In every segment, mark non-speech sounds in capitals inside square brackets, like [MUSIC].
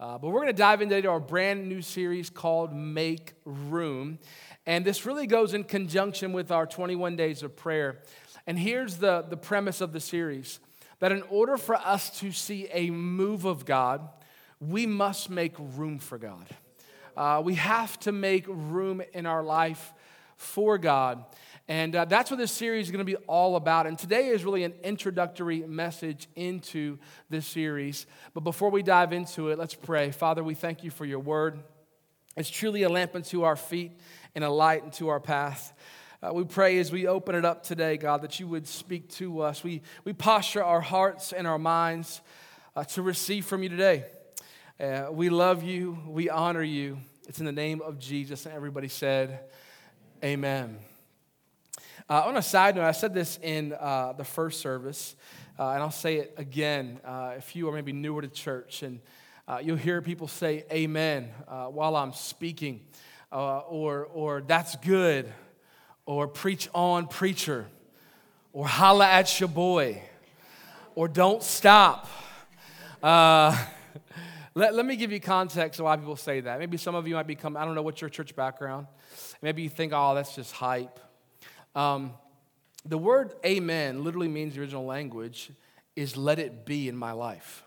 Uh, but we're going to dive into our brand new series called Make Room. And this really goes in conjunction with our 21 days of prayer. And here's the, the premise of the series that in order for us to see a move of God, we must make room for God. Uh, we have to make room in our life for God. And uh, that's what this series is going to be all about. And today is really an introductory message into this series. But before we dive into it, let's pray. Father, we thank you for your word. It's truly a lamp unto our feet and a light unto our path. Uh, we pray as we open it up today, God, that you would speak to us. We, we posture our hearts and our minds uh, to receive from you today. Uh, we love you. We honor you. It's in the name of Jesus. And everybody said, Amen. Uh, on a side note, I said this in uh, the first service, uh, and I'll say it again uh, if you are maybe newer to church, and uh, you'll hear people say amen uh, while I'm speaking, or, or that's good, or preach on, preacher, or holla at your boy, or don't stop. let, let me give you context of why people say that. Maybe some of you might become, I don't know what's your church background. Maybe you think, oh, that's just hype. Um, the word amen literally means the original language is let it be in my life.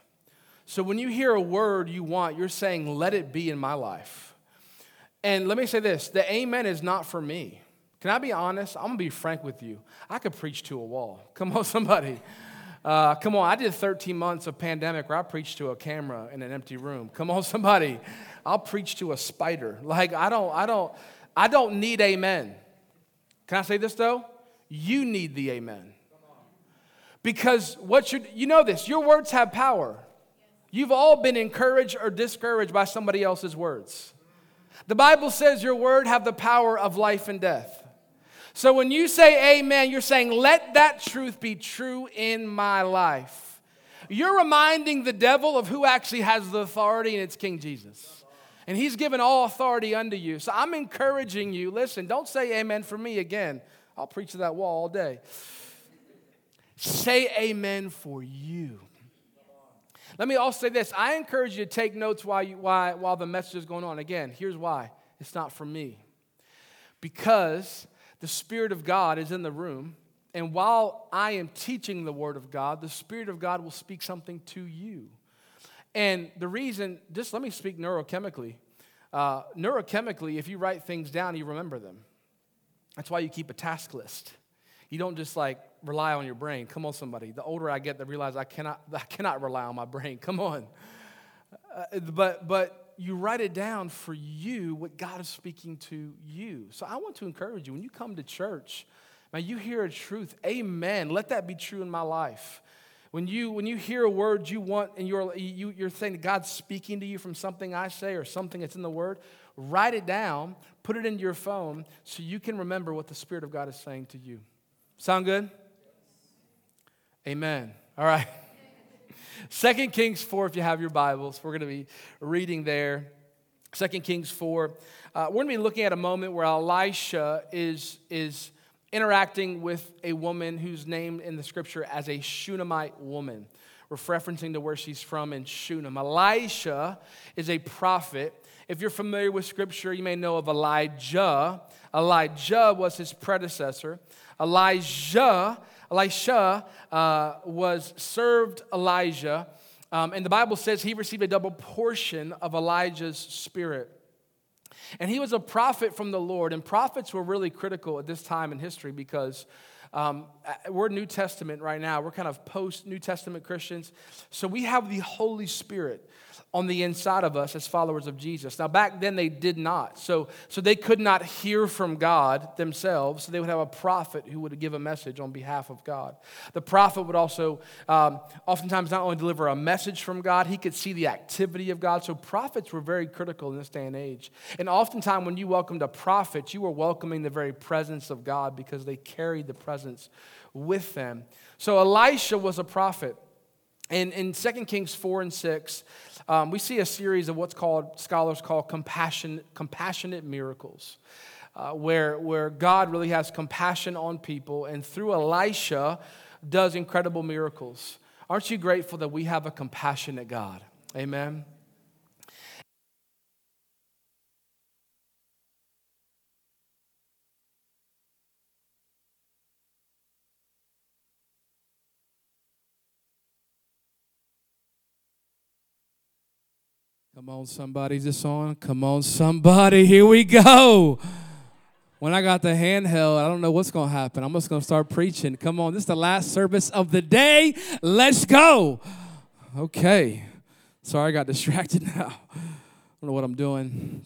So when you hear a word you want, you're saying, let it be in my life. And let me say this the amen is not for me. Can I be honest? I'm gonna be frank with you. I could preach to a wall. [LAUGHS] Come on, somebody. Uh, come on, I did 13 months of pandemic where I preached to a camera in an empty room. Come on, [LAUGHS] somebody. I'll preach to a spider. Like I don't, I don't, I don't need amen. Can I say this though? You need the amen. Because what you you know this, your words have power. You've all been encouraged or discouraged by somebody else's words. The Bible says your word have the power of life and death. So when you say amen, you're saying, let that truth be true in my life. You're reminding the devil of who actually has the authority, and it's King Jesus. And he's given all authority unto you. So I'm encouraging you listen, don't say amen for me again. I'll preach to that wall all day. Say amen for you. Let me also say this I encourage you to take notes while, you, while, while the message is going on. Again, here's why it's not for me. Because the Spirit of God is in the room, and while I am teaching the Word of God, the Spirit of God will speak something to you. And the reason, just let me speak neurochemically. Uh, neurochemically, if you write things down, you remember them. That's why you keep a task list. You don't just like rely on your brain. Come on, somebody. The older I get, the realize I cannot, [LAUGHS] I cannot rely on my brain. Come on. Uh, but, but you write it down for you, what God is speaking to you. So I want to encourage you when you come to church, man, you hear a truth. Amen. Let that be true in my life. When you, when you hear a word you want and you're, you, you're saying God's speaking to you from something I say or something that's in the word, write it down, put it into your phone so you can remember what the Spirit of God is saying to you. Sound good? Amen. All right. [LAUGHS] Second Kings 4, if you have your Bibles, we're going to be reading there. Second Kings 4. Uh, we're going to be looking at a moment where Elisha is, is interacting with a woman who's named in the scripture as a Shunammite woman. We're referencing to where she's from in Shunem. Elisha is a prophet. If you're familiar with scripture, you may know of Elijah. Elijah was his predecessor. Elijah, Elisha uh, was served Elijah, um, and the Bible says he received a double portion of Elijah's spirit. And he was a prophet from the Lord. And prophets were really critical at this time in history because um, we're New Testament right now. We're kind of post New Testament Christians. So we have the Holy Spirit on the inside of us as followers of Jesus. Now, back then they did not. So, so they could not hear from God themselves. So they would have a prophet who would give a message on behalf of God. The prophet would also um, oftentimes not only deliver a message from God, he could see the activity of God. So prophets were very critical in this day and age. And oftentimes when you welcomed a prophet, you were welcoming the very presence of God because they carried the presence with them. So Elisha was a prophet. And in 2 Kings 4 and 6, um, we see a series of what's called, scholars call compassion, compassionate miracles, uh, where, where God really has compassion on people, and through Elisha, does incredible miracles. Aren't you grateful that we have a compassionate God? Amen. Come on, somebody, is this on? Come on, somebody, here we go. When I got the handheld, I don't know what's going to happen. I'm just going to start preaching. Come on, this is the last service of the day. Let's go. Okay. Sorry, I got [LAUGHS] distracted now. I don't know what I'm doing.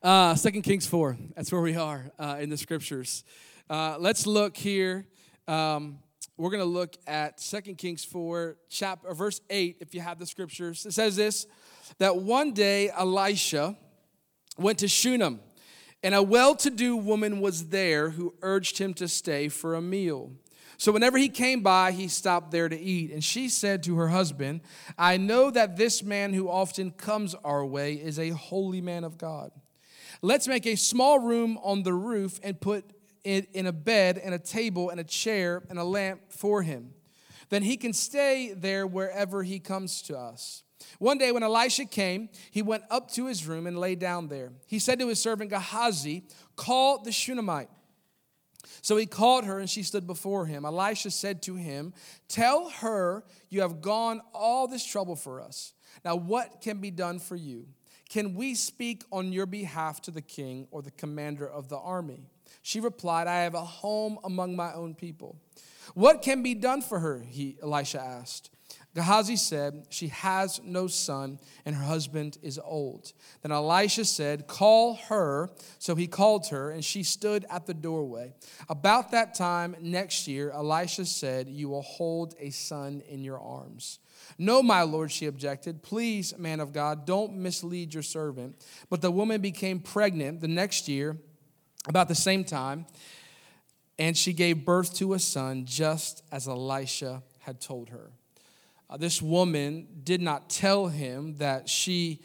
Uh, 2 Kings 4, that's where we are uh, in the scriptures. Uh, let's look here. Um, we're going to look at 2 Kings 4, chapter, verse 8, if you have the scriptures. It says this that one day Elisha went to Shunem, and a well to do woman was there who urged him to stay for a meal. So whenever he came by, he stopped there to eat. And she said to her husband, I know that this man who often comes our way is a holy man of God. Let's make a small room on the roof and put it in a bed and a table and a chair and a lamp for him. Then he can stay there wherever he comes to us. One day when Elisha came, he went up to his room and lay down there. He said to his servant Gehazi, Call the Shunammite. So he called her and she stood before him. Elisha said to him, Tell her you have gone all this trouble for us. Now, what can be done for you? Can we speak on your behalf to the king or the commander of the army? She replied, I have a home among my own people. What can be done for her? He, Elisha asked. Gehazi said, She has no son, and her husband is old. Then Elisha said, Call her. So he called her, and she stood at the doorway. About that time next year, Elisha said, You will hold a son in your arms. No, my lord, she objected. Please, man of God, don't mislead your servant. But the woman became pregnant the next year, about the same time, and she gave birth to a son, just as Elisha had told her. Uh, this woman did not tell him that she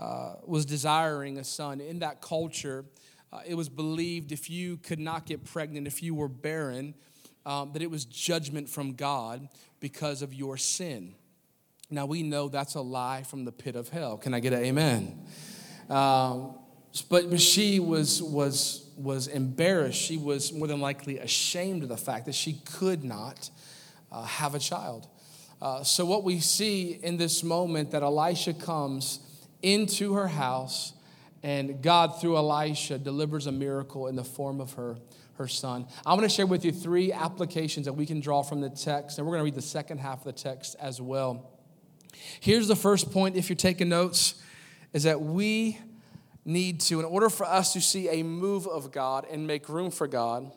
uh, was desiring a son. In that culture, uh, it was believed if you could not get pregnant, if you were barren, um, that it was judgment from God because of your sin. Now we know that's a lie from the pit of hell. Can I get an amen? Um, but, she was, was, was embarrassed. She was more than likely ashamed of the fact that she could not uh, have a child. Uh, so, what we see in this moment that Elisha comes into her house, and God, through Elisha, delivers a miracle in the form of her, her son. I want to share with you three applications that we can draw from the text, and we're going to read the second half of the text as well. Here's the first point, if you're taking notes, is that we need to, in order for us to see a move of God and make room for God,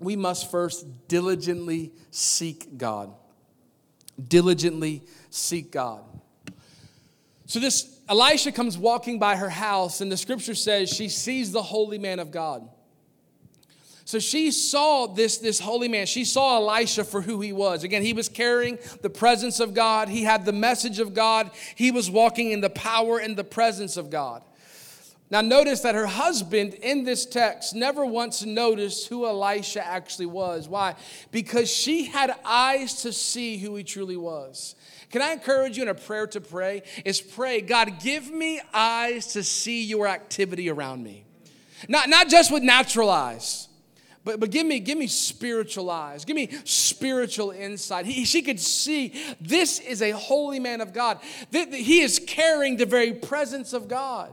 we must first diligently seek God diligently seek God. So this Elisha comes walking by her house, and the scripture says she sees the holy man of God. So she saw this, this holy man. She saw Elisha for who he was. Again, he was carrying the presence of God. He had the message of God. He was walking in the power and the presence of God. Now, notice that her husband in this text never once noticed who Elisha actually was. Why? Because she had eyes to see who he truly was. Can I encourage you in a prayer to pray? Is pray, God, give me eyes to see your activity around me. Not, not just with natural eyes. But, but give me give me spiritual eyes give me spiritual insight he, she could see this is a holy man of god he is carrying the very presence of god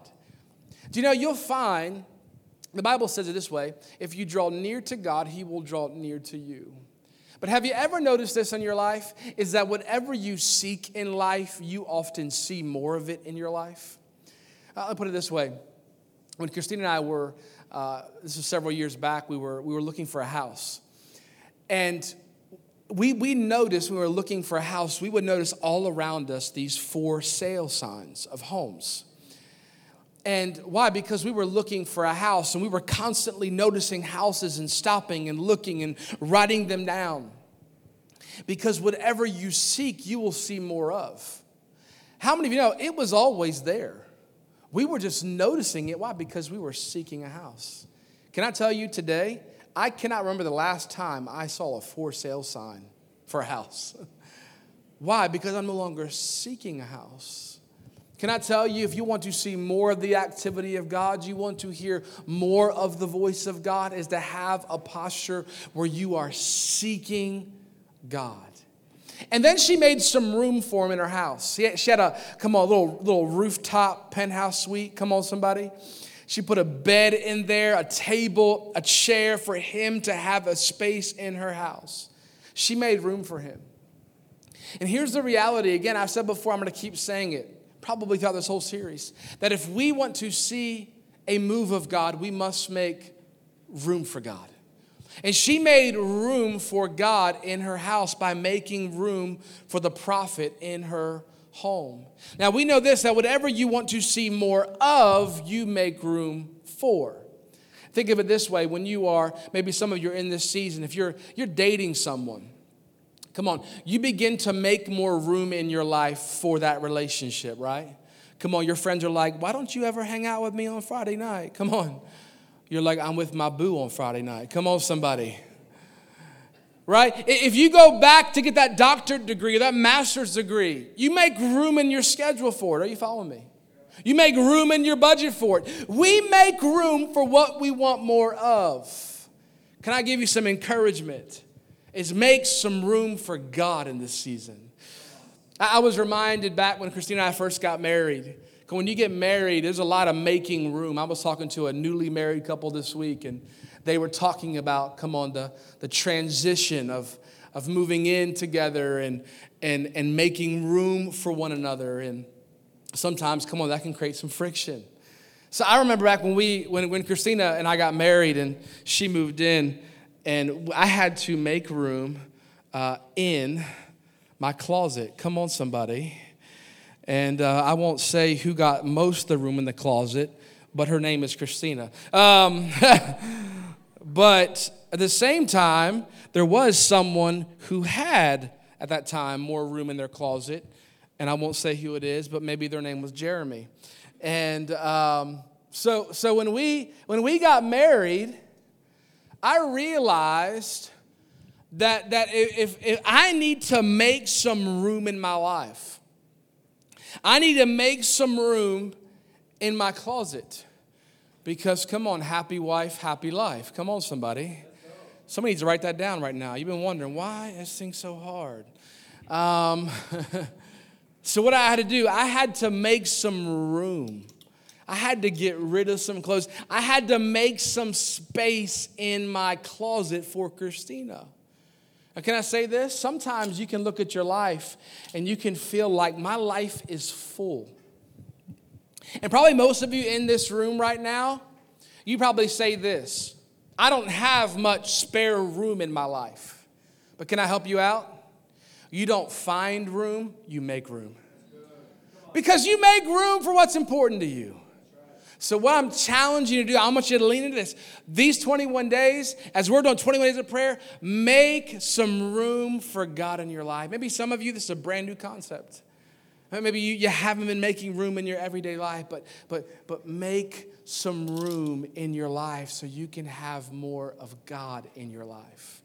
do you know, you'll find, the Bible says it this way if you draw near to God, He will draw near to you. But have you ever noticed this in your life? Is that whatever you seek in life, you often see more of it in your life? Uh, I'll put it this way. When Christina and I were, uh, this was several years back, we were, we were looking for a house. And we, we noticed when we were looking for a house, we would notice all around us these for sale signs of homes. And why? Because we were looking for a house and we were constantly noticing houses and stopping and looking and writing them down. Because whatever you seek, you will see more of. How many of you know it was always there? We were just noticing it. Why? Because we were seeking a house. Can I tell you today? I cannot remember the last time I saw a for sale sign for a house. [LAUGHS] Why? Because I'm no longer seeking a house. Can I tell you, if you want to see more of the activity of God, you want to hear more of the voice of God, is to have a posture where you are seeking God. And then she made some room for him in her house. She had a, come on, little, little rooftop penthouse suite. Come on, somebody. She put a bed in there, a table, a chair for him to have a space in her house. She made room for him. And here's the reality again, I've said before, I'm going to keep saying it, probably throughout this whole series, that if we want to see a move of God, we must make room for God. And she made room for God in her house by making room for the prophet in her home. Now, we know this that whatever you want to see more of, you make room for. Think of it this way when you are, maybe some of you are in this season, if you're, you're dating someone, come on, you begin to make more room in your life for that relationship, right? Come on, your friends are like, why don't you ever hang out with me on Friday night? Come on. You're like, I'm with my boo on Friday night. Come on, somebody. Right? If you go back to get that doctorate degree, that master's degree, you make room in your schedule for it. Are you following me? You make room in your budget for it. We make room for what we want more of. Can I give you some encouragement? Is make some room for God in this season. I was reminded back when Christina and I first got married when you get married, there's a lot of making room. I was talking to a newly married couple this week, and they were talking about, come on, the, the transition of, of moving in together and, and, and making room for one another. And sometimes, come on, that can create some friction. So I remember back when we, when, when Christina and I got married and she moved in, and I had to make room uh, in my closet. Come on, somebody. And uh, I won't say who got most of the room in the closet, but her name is Christina. Um, [LAUGHS] but at the same time, there was someone who had, at that time, more room in their closet. And I won't say who it is, but maybe their name was Jeremy. And um, so, so when, we, when we got married, I realized that, that if, if I need to make some room in my life, I need to make some room in my closet. Because, come on, happy wife, happy life. Come on, somebody. Somebody needs to write that down right now. You've been wondering, why is things so hard? Um, [LAUGHS] so, what I had to do, I had to make some room. I had to get rid of some clothes. I had to make some space in my closet for Christina. Now, can I say this? Sometimes you can look at your life and you can feel like my life is full. And probably most of you in this room right now, you probably say this I don't have much spare room in my life. But can I help you out? You don't find room, you make room. Because you make room for what's important to you. So, what I'm challenging you to do, I want you to lean into this. These 21 days, as we're doing 21 days of prayer, make some room for God in your life. Maybe some of you, this is a brand new concept. Maybe you, you haven't been making room in your everyday life, but, but, but make some room in your life so you can have more of God in your life.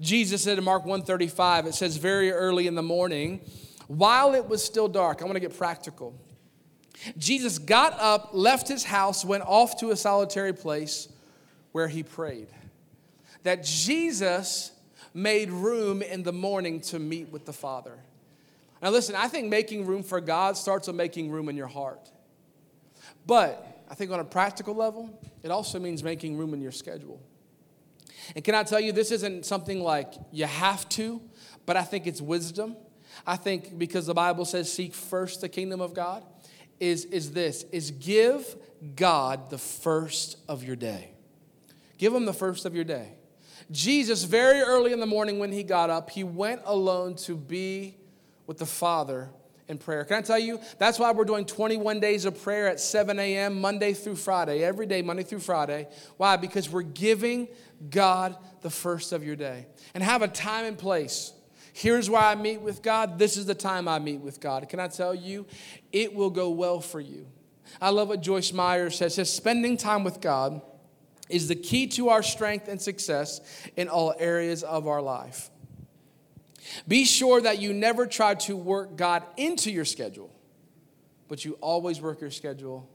Jesus said in Mark 135, it says, very early in the morning, while it was still dark, I want to get practical. Jesus got up, left his house, went off to a solitary place where he prayed. That Jesus made room in the morning to meet with the Father. Now, listen, I think making room for God starts with making room in your heart. But I think on a practical level, it also means making room in your schedule. And can I tell you, this isn't something like you have to, but I think it's wisdom. I think because the Bible says, seek first the kingdom of God is, is this is give God the first of your day. Give him the first of your day. Jesus, very early in the morning when he got up, he went alone to be with the Father in prayer. Can I tell you? That's why we're doing 21 days of prayer at 7 a.m., Monday through Friday, every day, Monday through Friday. Why? Because we're giving God the first of your day. And have a time and place Here's where I meet with God. This is the time I meet with God. Can I tell you? It will go well for you. I love what Joyce Meyer says. says spending time with God is the key to our strength and success in all areas of our life. Be sure that you never try to work God into your schedule, but you always work your schedule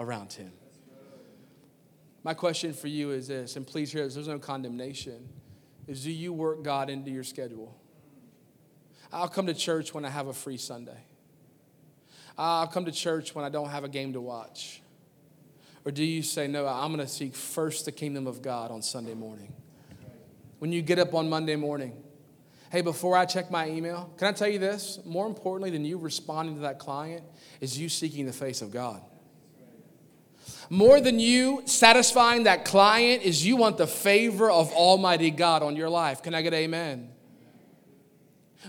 around Him. My question for you is this, and please hear this, there's no condemnation, is do you work God into your schedule? I'll come to church when I have a free Sunday. I'll come to church when I don't have a game to watch. Or do you say, no, I'm going to seek first the kingdom of God on Sunday morning? When you get up on Monday morning, hey, before I check my email, can I tell you this? More importantly than you responding to that client is you seeking the face of God. More than you satisfying that client is you want the favor of Almighty God on your life. Can I get amen?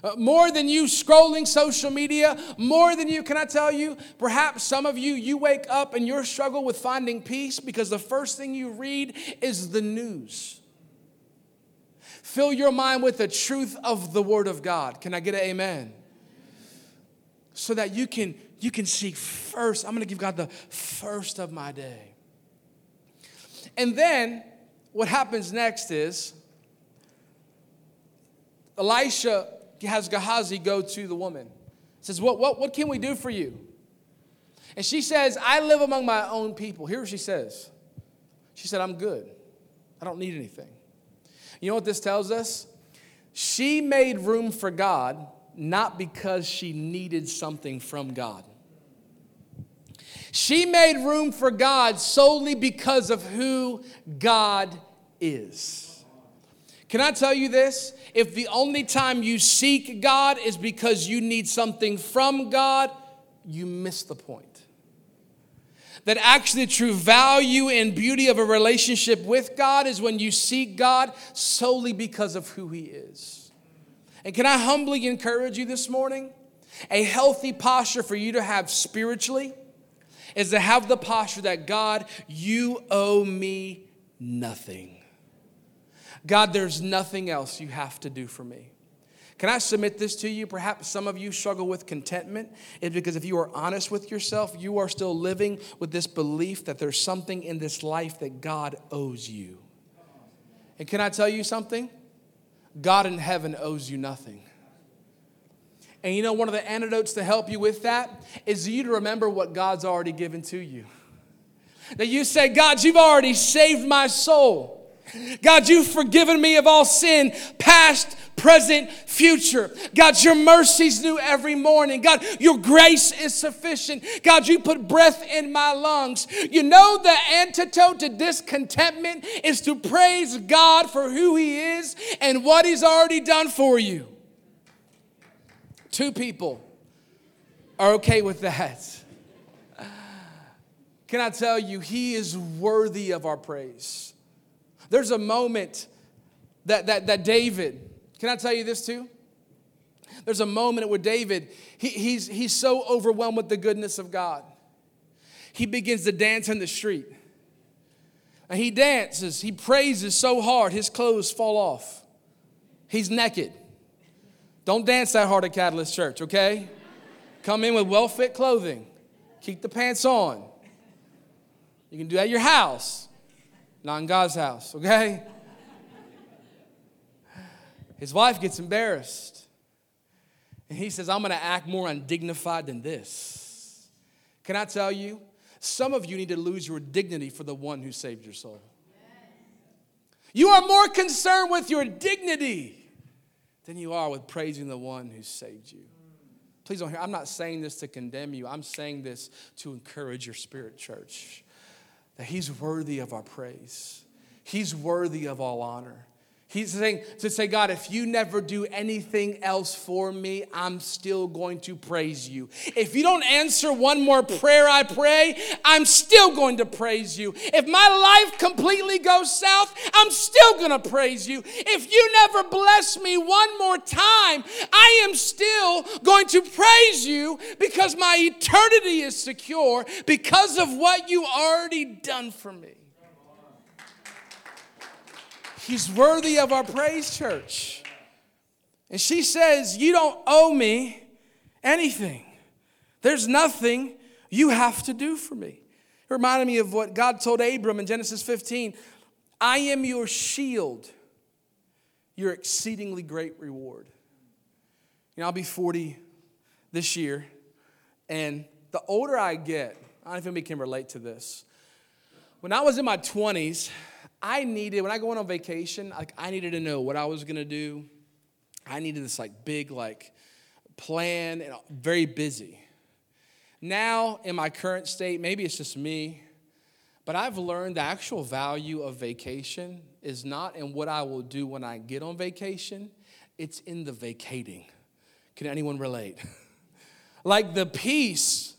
Uh, more than you scrolling social media, more than you, can I tell you, perhaps some of you, you wake up and you're struggle with finding peace because the first thing you read is the news. Fill your mind with the truth of the Word of God. Can I get an amen? So that you can you can seek first. I'm going to give God the first of my day. And then what happens next is Elisha has Gehazi go to the woman. Says, what, what, what can we do for you? And she says, I live among my own people. Here's what she says. She said, I'm good. I don't need anything. You know what this tells us? She made room for God not because she needed something from God. She made room for God solely because of who God is. Can I tell you this? If the only time you seek God is because you need something from God, you miss the point. That actually, the true value and beauty of a relationship with God is when you seek God solely because of who He is. And can I humbly encourage you this morning? A healthy posture for you to have spiritually is to have the posture that God, you owe me nothing. God, there's nothing else you have to do for me. Can I submit this to you? Perhaps some of you struggle with contentment. It's because if you are honest with yourself, you are still living with this belief that there's something in this life that God owes you. And can I tell you something? God in heaven owes you nothing. And you know, one of the antidotes to help you with that is you to remember what God's already given to you. That you say, God, you've already saved my soul. God, you've forgiven me of all sin, past, present, future. God, your mercies new every morning. God, your grace is sufficient. God, you put breath in my lungs. You know, the antidote to discontentment is to praise God for who He is and what He's already done for you. Two people are okay with that. Can I tell you, He is worthy of our praise. There's a moment that, that, that David, can I tell you this too? There's a moment where David, he, he's, he's so overwhelmed with the goodness of God. He begins to dance in the street. And he dances, he praises so hard, his clothes fall off. He's naked. Don't dance that hard at Catalyst Church, okay? Come in with well fit clothing, keep the pants on. You can do that at your house not in God's house, okay? His wife gets embarrassed. And he says, I'm gonna act more undignified than this. Can I tell you? Some of you need to lose your dignity for the one who saved your soul. You are more concerned with your dignity than you are with praising the one who saved you. Please don't hear, I'm not saying this to condemn you. I'm saying this to encourage your spirit, church that He's worthy of our praise. He's worthy of all honor. He's saying to say, God, if you never do anything else for me, I'm still going to praise you. If you don't answer one more prayer I pray, I'm still going to praise you. If my life completely goes south, I'm still going to praise you. If you never bless me one more time, I am still going to praise you because my eternity is secure because of what you already done for me. He's worthy of our praise, church. And she says, You don't owe me anything. There's nothing you have to do for me. It reminded me of what God told Abram in Genesis 15 I am your shield, your exceedingly great reward. You know, I'll be 40 this year, and the older I get, I don't know if anybody can relate to this. When I was in my 20s, I needed, when I go on vacation, like I needed to know what I was gonna do. I needed this like big, like, plan, and very busy. Now, in my current state, maybe it's just me, but I've learned the actual value of vacation is not in what I will do when I get on vacation, it's in the vacating. Can anyone relate? [LAUGHS] like the peace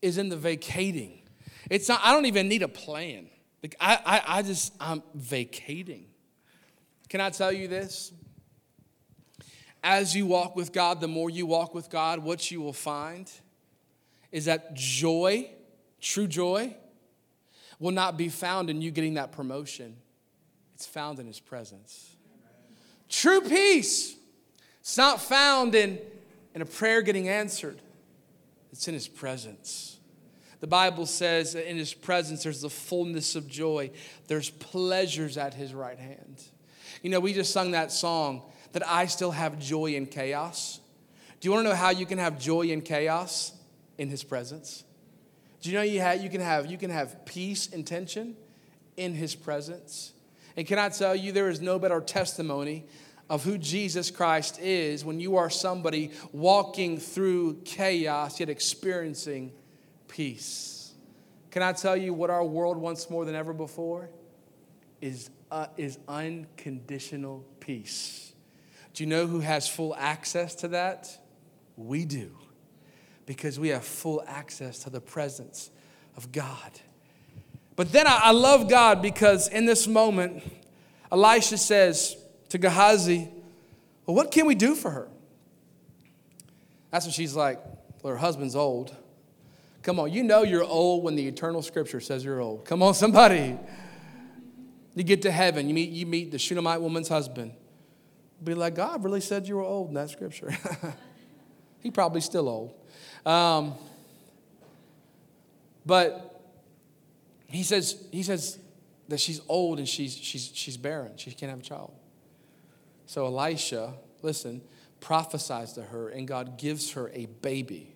is in the vacating. It's not, I don't even need a plan. Like I, I, I just, I'm vacating. Can I tell you this? As you walk with God, the more you walk with God, what you will find is that joy, true joy, will not be found in you getting that promotion. It's found in His presence. True peace, it's not found in, in a prayer getting answered, it's in His presence. The Bible says that in His presence there's the fullness of joy, there's pleasures at His right hand. You know, we just sung that song that I still have joy in chaos. Do you want to know how you can have joy in chaos? In His presence. Do you know you, have, you, can have, you can have peace and tension in His presence? And can I tell you, there is no better testimony of who Jesus Christ is when you are somebody walking through chaos yet experiencing peace. Can I tell you what our world wants more than ever before? Is, uh, is unconditional peace. Do you know who has full access to that? We do, because we have full access to the presence of God. But then I, I love God because in this moment, Elisha says to Gehazi, Well, what can we do for her? That's when she's like, Well, her husband's old. Come on, you know you're old when the eternal scripture says you're old. Come on, somebody. You get to heaven, you meet, you meet the Shunammite woman's husband. Be like, God really said you were old in that scripture. [LAUGHS] he probably still old. Um, but he says, he says that she's old and she's, she's, she's barren. She can't have a child. So Elisha, listen, prophesies to her, and God gives her a baby.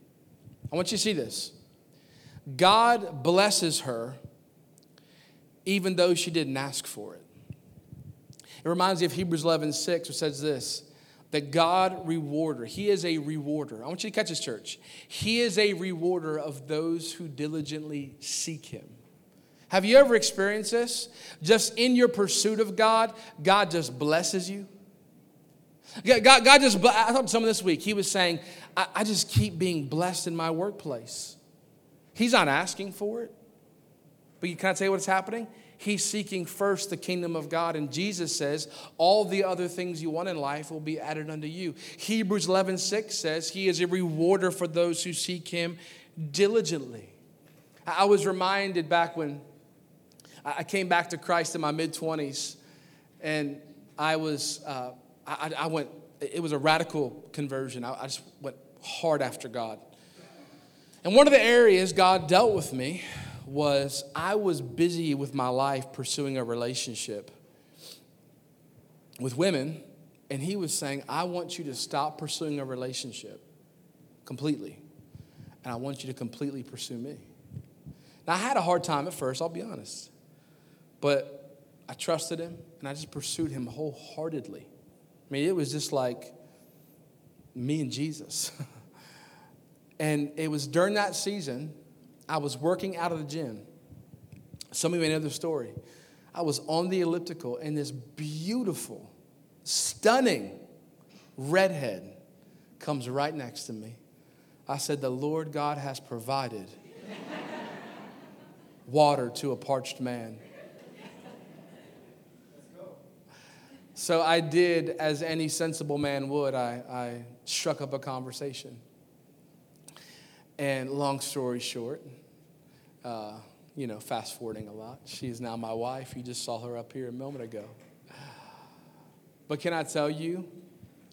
I want you to see this. God blesses her even though she didn't ask for it. It reminds me of Hebrews 11 6, which says this that God rewarder. He is a rewarder. I want you to catch this, church. He is a rewarder of those who diligently seek him. Have you ever experienced this? Just in your pursuit of God, God just blesses you. God, God just, I to someone this week. He was saying, I, I just keep being blessed in my workplace. He's not asking for it. But you can't say what's happening? He's seeking first the kingdom of God. And Jesus says, all the other things you want in life will be added unto you. Hebrews 11, 6 says, He is a rewarder for those who seek Him diligently. I was reminded back when I came back to Christ in my mid 20s, and I was, uh, I, I, went, it was a radical conversion. I, I just went hard after God. And one of the areas God dealt with me was I was busy with my life pursuing a relationship with women, and He was saying, I want you to stop pursuing a relationship completely, and I want you to completely pursue me. Now, I had a hard time at first, I'll be honest, but I trusted Him and I just pursued Him wholeheartedly. I mean, it was just like me and Jesus. [LAUGHS] And it was during that season, I was working out of the gym. Some of you may know the story. I was on the elliptical, and this beautiful, stunning redhead comes right next to me. I said, The Lord God has provided [LAUGHS] water to a parched man. So I did as any sensible man would. I, I struck up a conversation. And long story short, uh, you know, fast forwarding a lot, she's now my wife. You just saw her up here a moment ago. But can I tell you,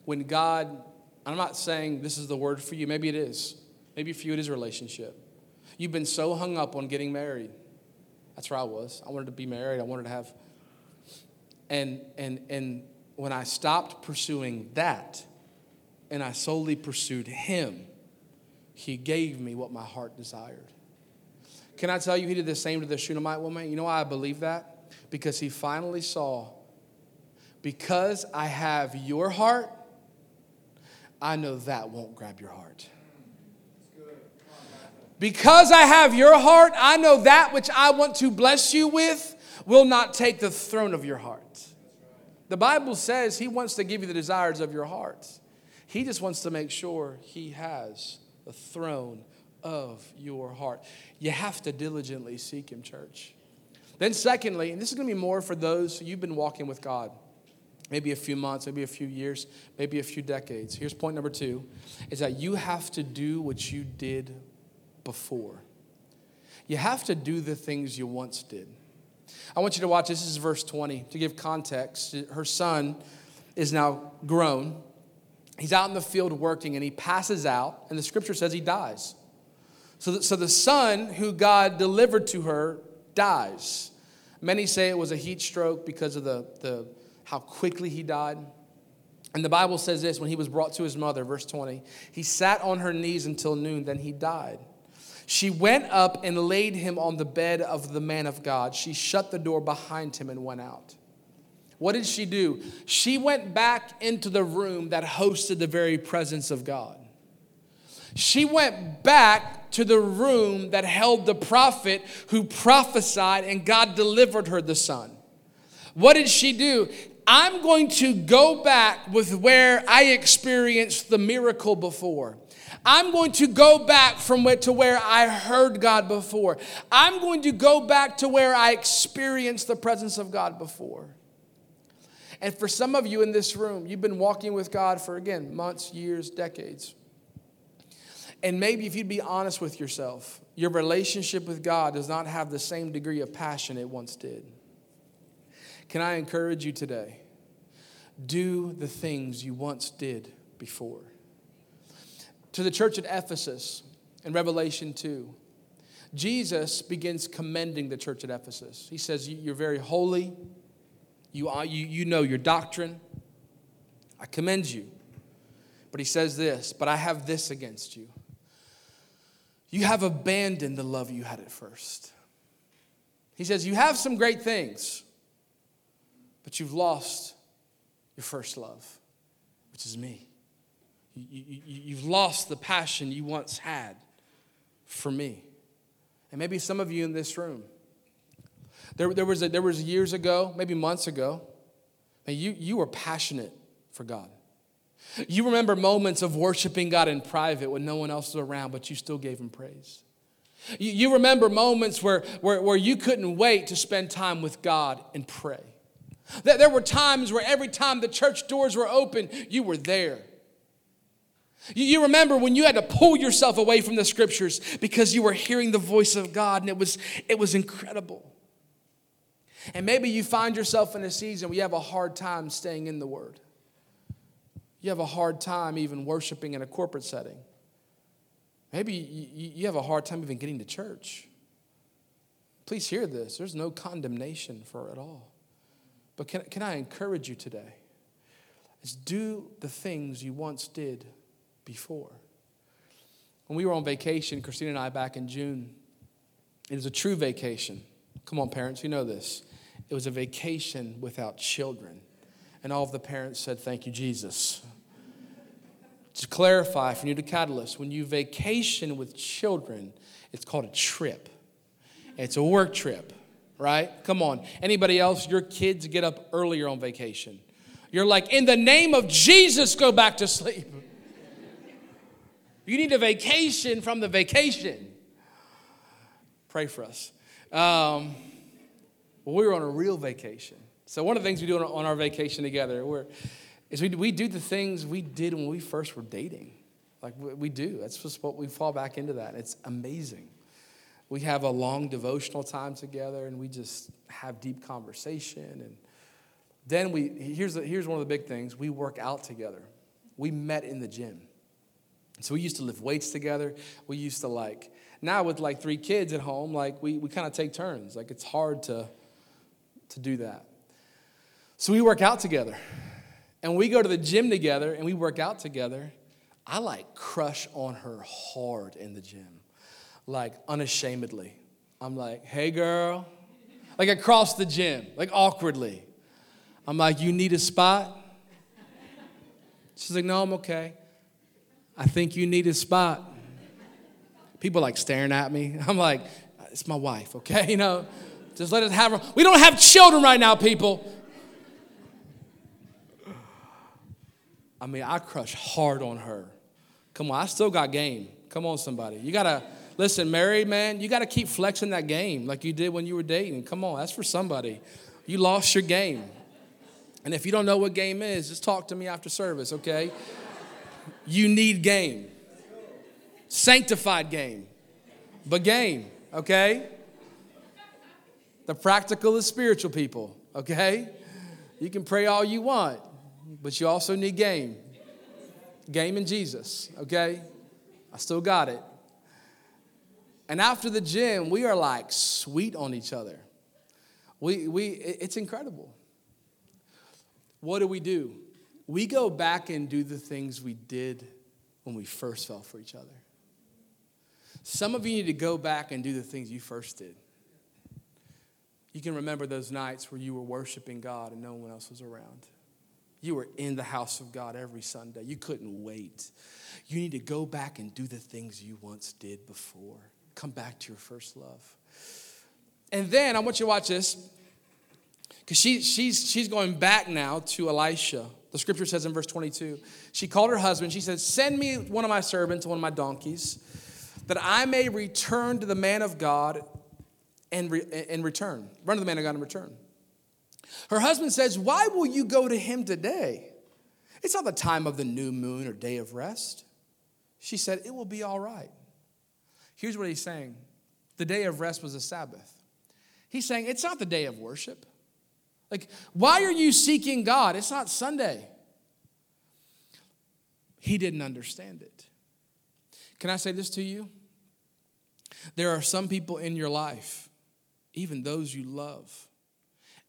when God, I'm not saying this is the word for you, maybe it is. Maybe for you it is a relationship. You've been so hung up on getting married. That's where I was. I wanted to be married. I wanted to have. And and and when I stopped pursuing that, and I solely pursued Him, he gave me what my heart desired. Can I tell you, he did the same to the Shunammite woman? You know why I believe that? Because he finally saw, because I have your heart, I know that won't grab your heart. Because I have your heart, I know that which I want to bless you with will not take the throne of your heart. The Bible says He wants to give you the desires of your heart. He just wants to make sure He has the throne of your heart. You have to diligently seek Him, church. Then, secondly, and this is going to be more for those who you've been walking with God, maybe a few months, maybe a few years, maybe a few decades. Here's point number two is that you have to do what you did before. You have to do the things you once did. I want you to watch this is verse 20 to give context. Her son is now grown. He's out in the field working and he passes out, and the scripture says he dies. So, the, so the son who God delivered to her dies. Many say it was a heat stroke because of the, the, how quickly he died. And the Bible says this when he was brought to his mother, verse 20, he sat on her knees until noon, then he died. She went up and laid him on the bed of the man of God. She shut the door behind him and went out. What did she do? She went back into the room that hosted the very presence of God. She went back to the room that held the prophet who prophesied and God delivered her the son. What did she do? I'm going to go back with where I experienced the miracle before. I'm going to go back from where, to where I heard God before. I'm going to go back to where I experienced the presence of God before. And for some of you in this room, you've been walking with God for, again, months, years, decades. And maybe if you'd be honest with yourself, your relationship with God does not have the same degree of passion it once did. Can I encourage you today? Do the things you once did before. To the church at Ephesus in Revelation 2, Jesus begins commending the church at Ephesus. He says, You're very holy, you, are, you, you know your doctrine. I commend you. But he says this, But I have this against you. You have abandoned the love you had at first. He says, You have some great things, but you've lost your first love, which is me. You, you, have lost the passion you once had for me. And maybe some of you in this room. There, there, was, a, there was years ago, maybe months ago, you, you were passionate for God. You remember moments of worshiping God in private when no one else was around, but you still gave Him praise. You, you remember moments where, where, where you couldn't wait to spend time with God and pray. That There were times where every time the church doors were open, you were there. You remember when you had to pull yourself away from the scriptures because you were hearing the voice of God and it was, it was incredible. And maybe you find yourself in a season where you have a hard time staying in the Word. You have a hard time even worshiping in a corporate setting. Maybe you have a hard time even getting to church. Please hear this. There's no condemnation for it all. But can, can I encourage you today? Is do the things you once did before. When we were on vacation, Christina and I back in June, it was a true vacation. Come on, parents, you know this. It was a vacation without children. And all of the parents said, Thank you, Jesus. To clarify for new to Catalyst, when you vacation with children, it's called a trip. It's a work trip, right? Come on. Anybody else, your kids get up earlier on vacation. You're like, in the name of Jesus, go back to sleep. You need a vacation from the vacation. Pray for us. Um, well, we were on a real vacation. So, one of the things we do on our vacation together is we, we do the things we did when we first were dating. Like we do. That's just what we fall back into that. It's amazing. We have a long devotional time together and we just have deep conversation. And then we, here's, the, here's one of the big things we work out together. We met in the gym. So we used to lift weights together. We used to like, now with like three kids at home, like we, we kind of take turns. Like it's hard to, to do that. So we work out together. And we go to the gym together and we work out together. I like crush on her hard in the gym, like unashamedly. I'm like, hey girl, like across the gym, like awkwardly. I'm like, you need a spot? She's like, no, I'm okay. I think you need a spot. People like staring at me. I'm like, it's my wife, okay? [LAUGHS] You know, just let us have. We don't have children right now, people. I mean, I crush hard on her. Come on, I still got game. Come on, somebody. You gotta listen, married man, you gotta keep flexing that game like you did when you were dating. Come on, that's for somebody. You lost your game. And if you don't know what game is, just talk to me after service, okay? You need game. Sanctified game. But game, okay? The practical is spiritual people, okay? You can pray all you want, but you also need game. Game in Jesus, okay? I still got it. And after the gym, we are like sweet on each other. We, we, it's incredible. What do we do? We go back and do the things we did when we first fell for each other. Some of you need to go back and do the things you first did. You can remember those nights where you were worshiping God and no one else was around. You were in the house of God every Sunday. You couldn't wait. You need to go back and do the things you once did before. Come back to your first love. And then I want you to watch this because she, she's, she's going back now to Elisha. The scripture says in verse 22 she called her husband. She said, Send me one of my servants, one of my donkeys, that I may return to the man of God and, re, and return. Run to the man of God and return. Her husband says, Why will you go to him today? It's not the time of the new moon or day of rest. She said, It will be all right. Here's what he's saying the day of rest was a Sabbath. He's saying, It's not the day of worship. Like, why are you seeking God? It's not Sunday. He didn't understand it. Can I say this to you? There are some people in your life, even those you love,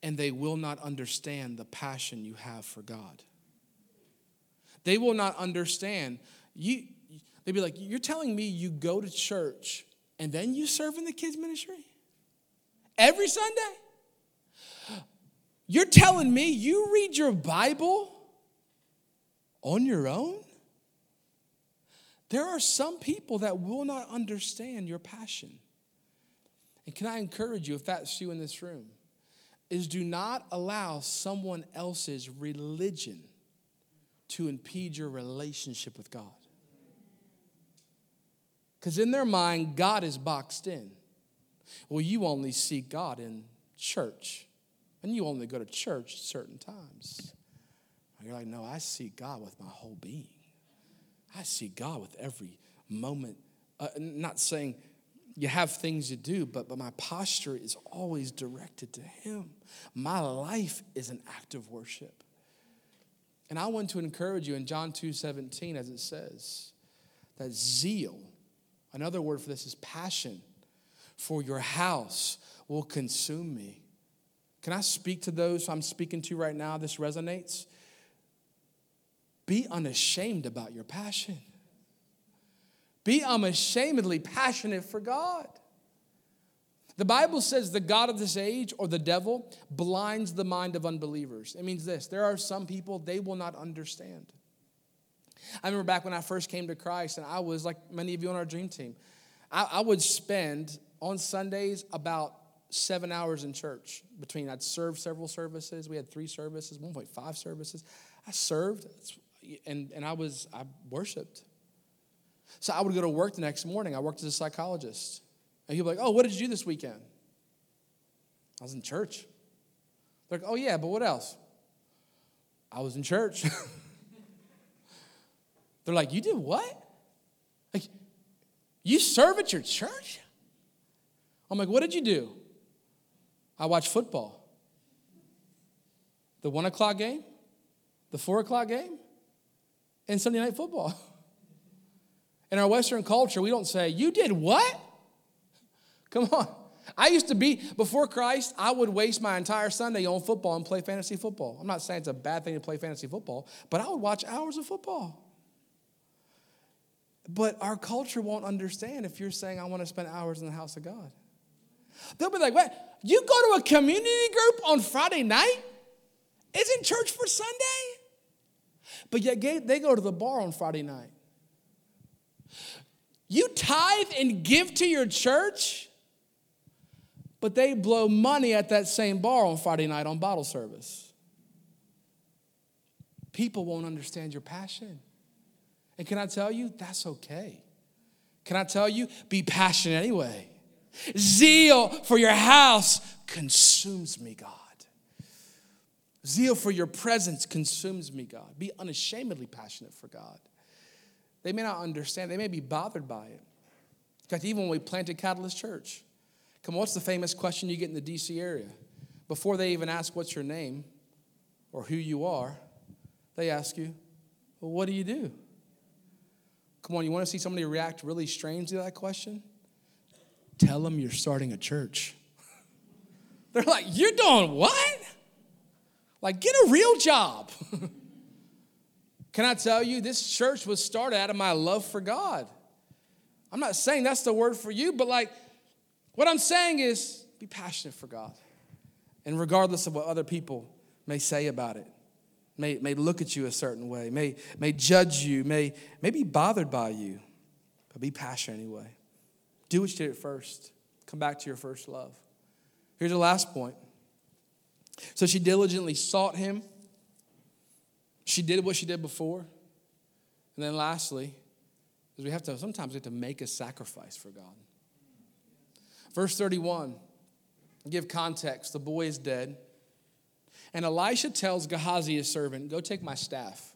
and they will not understand the passion you have for God. They will not understand. You, they'd be like, You're telling me you go to church and then you serve in the kids' ministry? Every Sunday? You're telling me you read your Bible on your own? There are some people that will not understand your passion. And can I encourage you, if that's you in this room, is do not allow someone else's religion to impede your relationship with God. Because in their mind, God is boxed in. Well, you only see God in church. And you only go to church certain times. You're like, no, I see God with my whole being. I see God with every moment. Uh, not saying you have things you do, but, but my posture is always directed to Him. My life is an act of worship. And I want to encourage you in John 2 17, as it says, that zeal, another word for this is passion, for your house will consume me. Can I speak to those I'm speaking to right now? This resonates. Be unashamed about your passion. Be unashamedly passionate for God. The Bible says the God of this age or the devil blinds the mind of unbelievers. It means this there are some people they will not understand. I remember back when I first came to Christ, and I was like many of you on our dream team, I, I would spend on Sundays about seven hours in church between I'd serve several services. We had three services, 1.5 services. I served and, and I was, I worshiped. So I would go to work the next morning. I worked as a psychologist. And he'd be like, oh, what did you do this weekend? I was in church. They're like, oh, yeah, but what else? I was in church. [LAUGHS] They're like, you did what? Like, you serve at your church? I'm like, what did you do? I watch football. The one o'clock game, the four o'clock game, and Sunday night football. [LAUGHS] In our Western culture, we don't say, You did what? [LAUGHS] Come on. I used to be, before Christ, I would waste my entire Sunday on football and play fantasy football. I'm not saying it's a bad thing to play fantasy football, but I would watch hours of football. But our culture won't understand if you're saying, I want to spend hours in the house of God. They'll be like, what? You go to a community group on Friday night? Isn't church for Sunday? But yet they go to the bar on Friday night. You tithe and give to your church, but they blow money at that same bar on Friday night on bottle service. People won't understand your passion. And can I tell you, that's okay. Can I tell you, be passionate anyway. Zeal for your house consumes me, God. Zeal for your presence consumes me, God. Be unashamedly passionate for God. They may not understand, they may be bothered by it. In fact, even when we planted Catalyst Church, come on, what's the famous question you get in the DC area? Before they even ask what's your name or who you are, they ask you, Well, what do you do? Come on, you want to see somebody react really strangely to that question? Tell them you're starting a church. [LAUGHS] They're like, You're doing what? Like, get a real job. [LAUGHS] Can I tell you, this church was started out of my love for God. I'm not saying that's the word for you, but like, what I'm saying is be passionate for God. And regardless of what other people may say about it, may, may look at you a certain way, may, may judge you, may, may be bothered by you, but be passionate anyway. Do what you did at first. Come back to your first love. Here's the last point. So she diligently sought him. She did what she did before. And then lastly, is we have to sometimes we have to make a sacrifice for God. Verse 31, give context. The boy is dead. And Elisha tells Gehazi, his servant, Go take my staff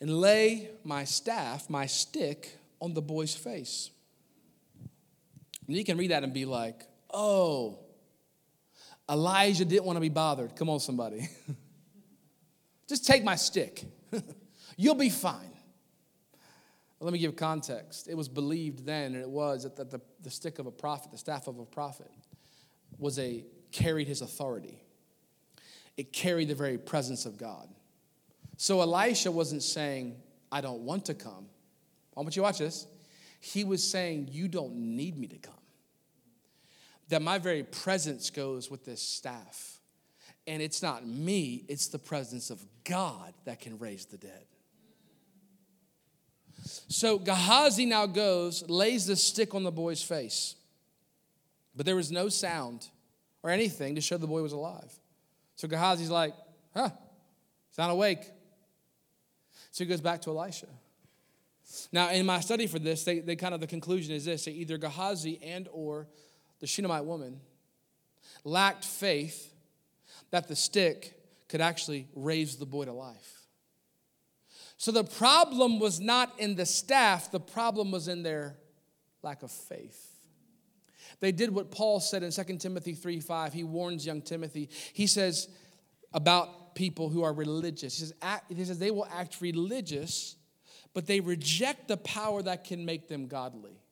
and lay my staff, my stick, on the boy's face. And you can read that and be like, oh, Elijah didn't want to be bothered. Come on, somebody. [LAUGHS] Just take my stick. [LAUGHS] You'll be fine. Let me give context. It was believed then, and it was that the, the stick of a prophet, the staff of a prophet, was a carried his authority. It carried the very presence of God. So Elisha wasn't saying, I don't want to come. I want you to watch this. He was saying, You don't need me to come that my very presence goes with this staff. And it's not me, it's the presence of God that can raise the dead. So Gehazi now goes, lays the stick on the boy's face. But there was no sound or anything to show the boy was alive. So Gehazi's like, huh, he's not awake. So he goes back to Elisha. Now, in my study for this, they, they kind of the conclusion is this: either Gehazi and or the Shunammite woman, lacked faith that the stick could actually raise the boy to life. So the problem was not in the staff, the problem was in their lack of faith. They did what Paul said in 2 Timothy 3 5. He warns young Timothy. He says about people who are religious. He says, act, he says they will act religious, but they reject the power that can make them godly.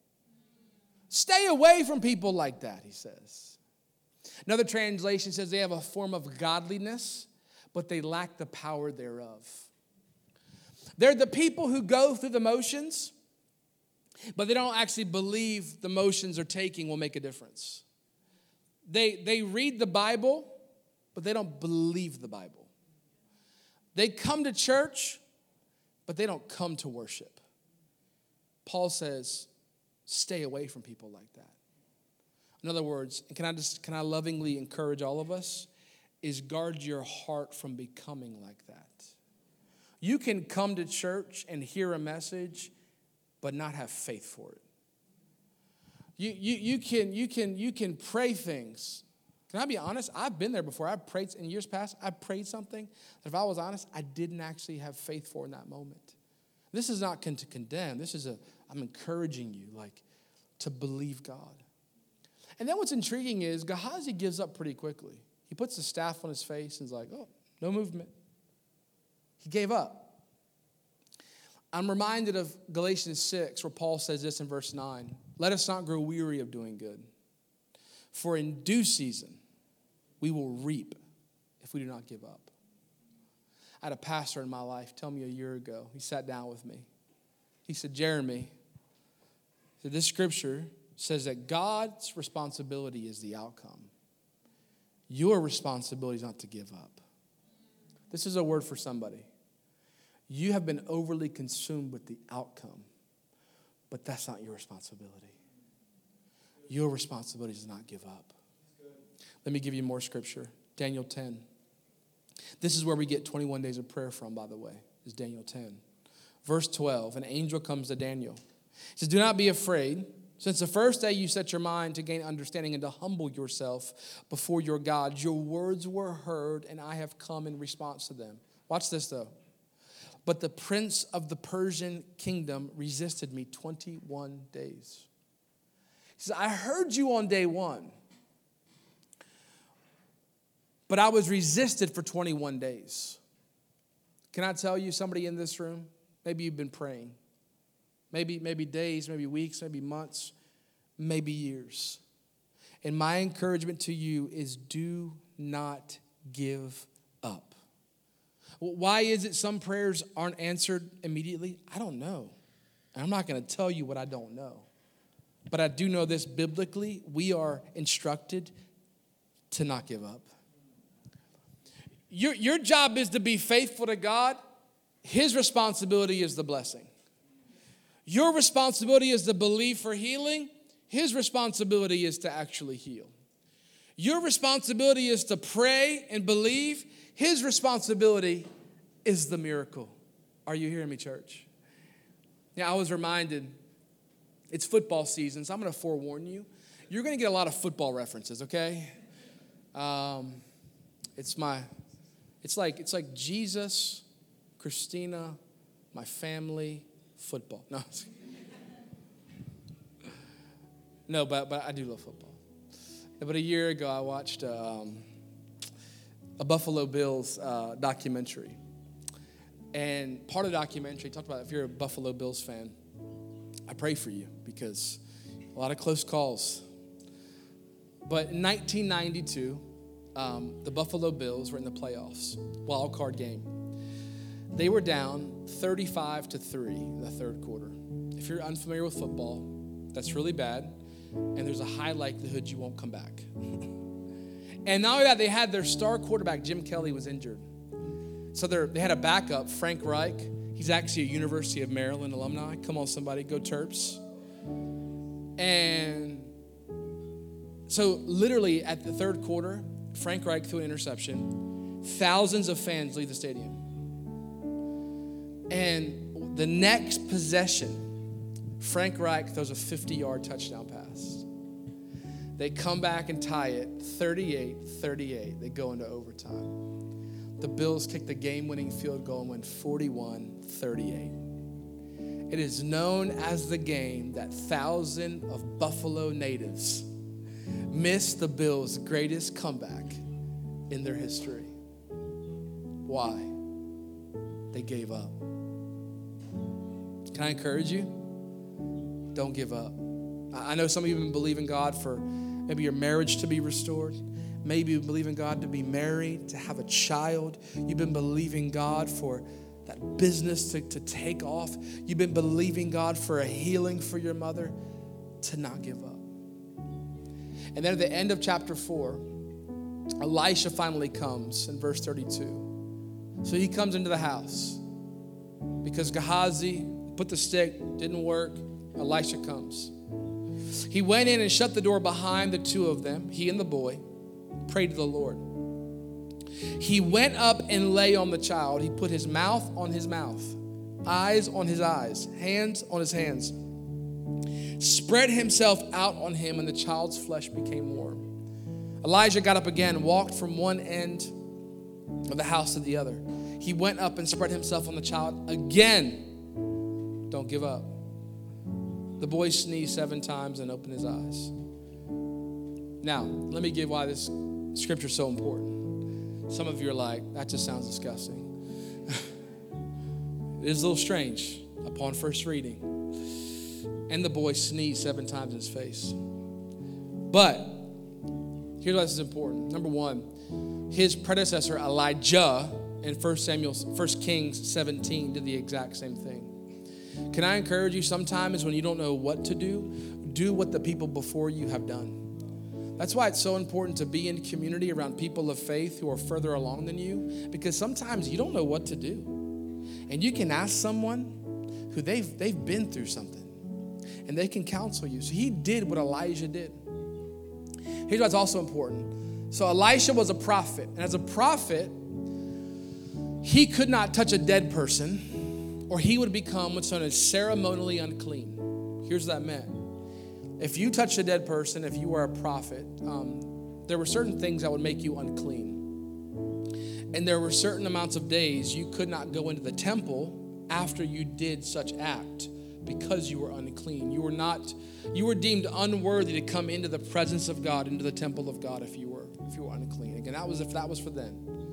Stay away from people like that, he says. Another translation says they have a form of godliness, but they lack the power thereof. They're the people who go through the motions, but they don't actually believe the motions they're taking will make a difference. They, they read the Bible, but they don't believe the Bible. They come to church, but they don't come to worship. Paul says, Stay away from people like that. In other words, can I just can I lovingly encourage all of us is guard your heart from becoming like that. You can come to church and hear a message but not have faith for it. You, you, you, can, you, can, you can pray things. Can I be honest? I've been there before. I've prayed in years past. I prayed something that if I was honest, I didn't actually have faith for in that moment. This is not to condemn. This is a, I'm encouraging you, like, to believe God. And then what's intriguing is Gehazi gives up pretty quickly. He puts the staff on his face and is like, oh, no movement. He gave up. I'm reminded of Galatians 6, where Paul says this in verse 9 Let us not grow weary of doing good, for in due season we will reap if we do not give up. I had a pastor in my life tell me a year ago, he sat down with me. He said, Jeremy, so this scripture says that God's responsibility is the outcome. Your responsibility is not to give up. This is a word for somebody. You have been overly consumed with the outcome But that's not your responsibility. Your responsibility is not give up. Let me give you more scripture. Daniel 10. This is where we get 21 days of prayer from, by the way, is Daniel 10. Verse 12 An angel comes to Daniel. He says, Do not be afraid. Since the first day you set your mind to gain understanding and to humble yourself before your God, your words were heard, and I have come in response to them. Watch this though. But the prince of the Persian kingdom resisted me 21 days. He says, I heard you on day one, but I was resisted for 21 days. Can I tell you, somebody in this room, maybe you've been praying, maybe, maybe days, maybe weeks, maybe months, maybe years. And my encouragement to you is do not give up. Why is it some prayers aren't answered immediately? I don't know. And I'm not going to tell you what I don't know. But I do know this biblically, we are instructed to not give up. Your, your job is to be faithful to God, His responsibility is the blessing. Your responsibility is to believe for healing, His responsibility is to actually heal. Your responsibility is to pray and believe, His responsibility is the miracle. Are you hearing me, church? Yeah, I was reminded it's football season, so I'm going to forewarn you. You're going to get a lot of football references, okay? Um, it's my, it's like it's like Jesus, Christina, my family, football. No, [LAUGHS] no, but but I do love football. But a year ago, I watched um, a Buffalo Bills uh, documentary, and part of the documentary talked about if you're a Buffalo Bills fan I pray for you because a lot of close calls. But in 1992, um, the Buffalo Bills were in the playoffs, wild card game. They were down 35 to 3 in the third quarter. If you're unfamiliar with football, that's really bad, and there's a high likelihood you won't come back. [LAUGHS] and not only that, they had their star quarterback, Jim Kelly, was injured. So they had a backup, Frank Reich, He's actually a University of Maryland alumni. Come on, somebody, go Terps. And so, literally, at the third quarter, Frank Reich threw an interception. Thousands of fans leave the stadium. And the next possession, Frank Reich throws a 50 yard touchdown pass. They come back and tie it 38 38. They go into overtime the Bills kick the game winning field goal and win 41 38. It is known as the game that thousand of Buffalo natives missed the Bills' greatest comeback in their history. Why? They gave up. Can I encourage you? Don't give up. I know some of you have been believing God for maybe your marriage to be restored. Maybe you believe in God to be married, to have a child. You've been believing God for that business to, to take off. You've been believing God for a healing for your mother, to not give up. And then at the end of chapter 4, Elisha finally comes in verse 32. So he comes into the house because Gehazi put the stick, didn't work. Elisha comes. He went in and shut the door behind the two of them, he and the boy prayed to the Lord. He went up and lay on the child. He put his mouth on his mouth, eyes on his eyes, hands on his hands. Spread himself out on him, and the child's flesh became warm. Elijah got up again, walked from one end of the house to the other. He went up and spread himself on the child again. Don't give up. The boy sneezed seven times and opened his eyes. Now, let me give why this Scripture is so important. Some of you are like, that just sounds disgusting. [LAUGHS] it is a little strange upon first reading. And the boy sneezed seven times in his face. But here's why this is important. Number one, his predecessor Elijah in 1 Samuel, 1 Kings 17 did the exact same thing. Can I encourage you sometimes when you don't know what to do, do what the people before you have done. That's why it's so important to be in community around people of faith who are further along than you, because sometimes you don't know what to do. And you can ask someone who they've, they've been through something. and they can counsel you. So he did what Elijah did. Here's what's also important. So Elisha was a prophet, and as a prophet, he could not touch a dead person, or he would become what's known as ceremonially unclean. Here's what that meant. If you touched a dead person, if you were a prophet, um, there were certain things that would make you unclean. And there were certain amounts of days you could not go into the temple after you did such act because you were unclean. You were not you were deemed unworthy to come into the presence of God, into the temple of God if you were if you were unclean. Again, that was if that was for them.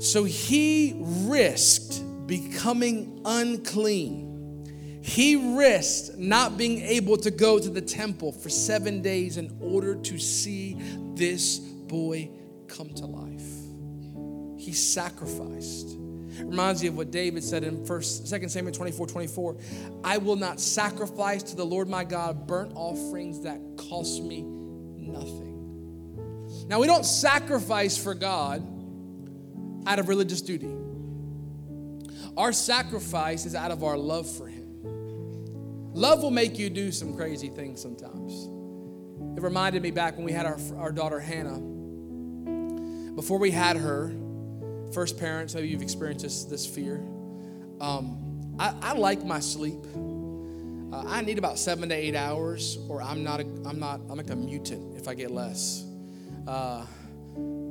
So he risked becoming unclean. He risked not being able to go to the temple for 7 days in order to see this boy come to life. He sacrificed. Reminds you of what David said in first, 2 Samuel 24, 24. I will not sacrifice to the Lord my God burnt offerings that cost me nothing. Now, we don't sacrifice for God out of religious duty. Our sacrifice is out of our love for Him. Love will make you do some crazy things sometimes. It reminded me back when we had our, our daughter Hannah. Before we had her, first parents, maybe you've experienced this, this fear. Um, I, I, like my sleep. Uh, I need about seven to eight hours, or I'm not. A, I'm not. I'm like a mutant if I get less. Uh,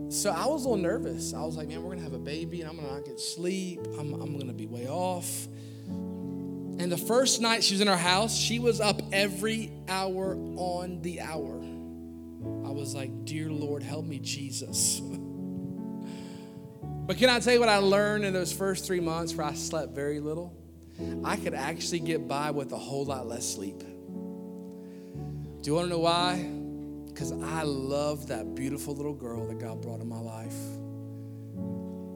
so I was a little nervous. I was like, man, we're gonna have a baby, and I'm gonna not get sleep. I'm, I'm gonna be way off. And the first night she was in our house, she was up every hour on the hour. I was like, Dear Lord, help me, Jesus. [LAUGHS] But can I tell you what I learned in those first three months where I slept very little? I could actually get by with a whole lot less sleep. Do you want to know why? Because I love that beautiful little girl that God brought in my life.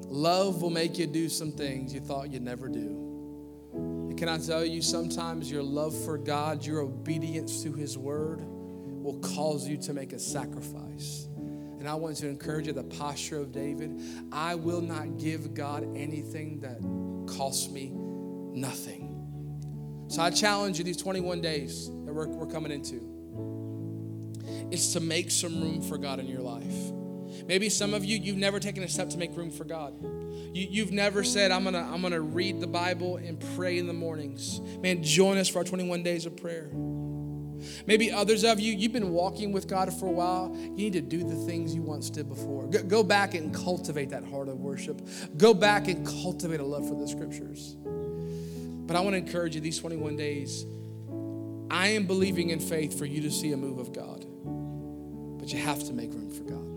Love will make you do some things you thought you'd never do. And can I tell you, sometimes your love for God, your obedience to His word, will cause you to make a sacrifice. And I want to encourage you the posture of David. I will not give God anything that costs me nothing. So I challenge you these 21 days that we're, we're coming into. It's to make some room for God in your life. Maybe some of you, you've never taken a step to make room for God. You, have never said, I'm gonna, I'm gonna read the Bible and pray in the mornings. Man, join us for our 21 days of prayer. Maybe others of you, you've been walking with God for a while. You need to do the things you once did before. Go back and cultivate that heart of worship. Go back and cultivate a love for the scriptures. But I want to encourage you these 21 days. I am believing in faith for you to see a move of God. But you have to make room for God.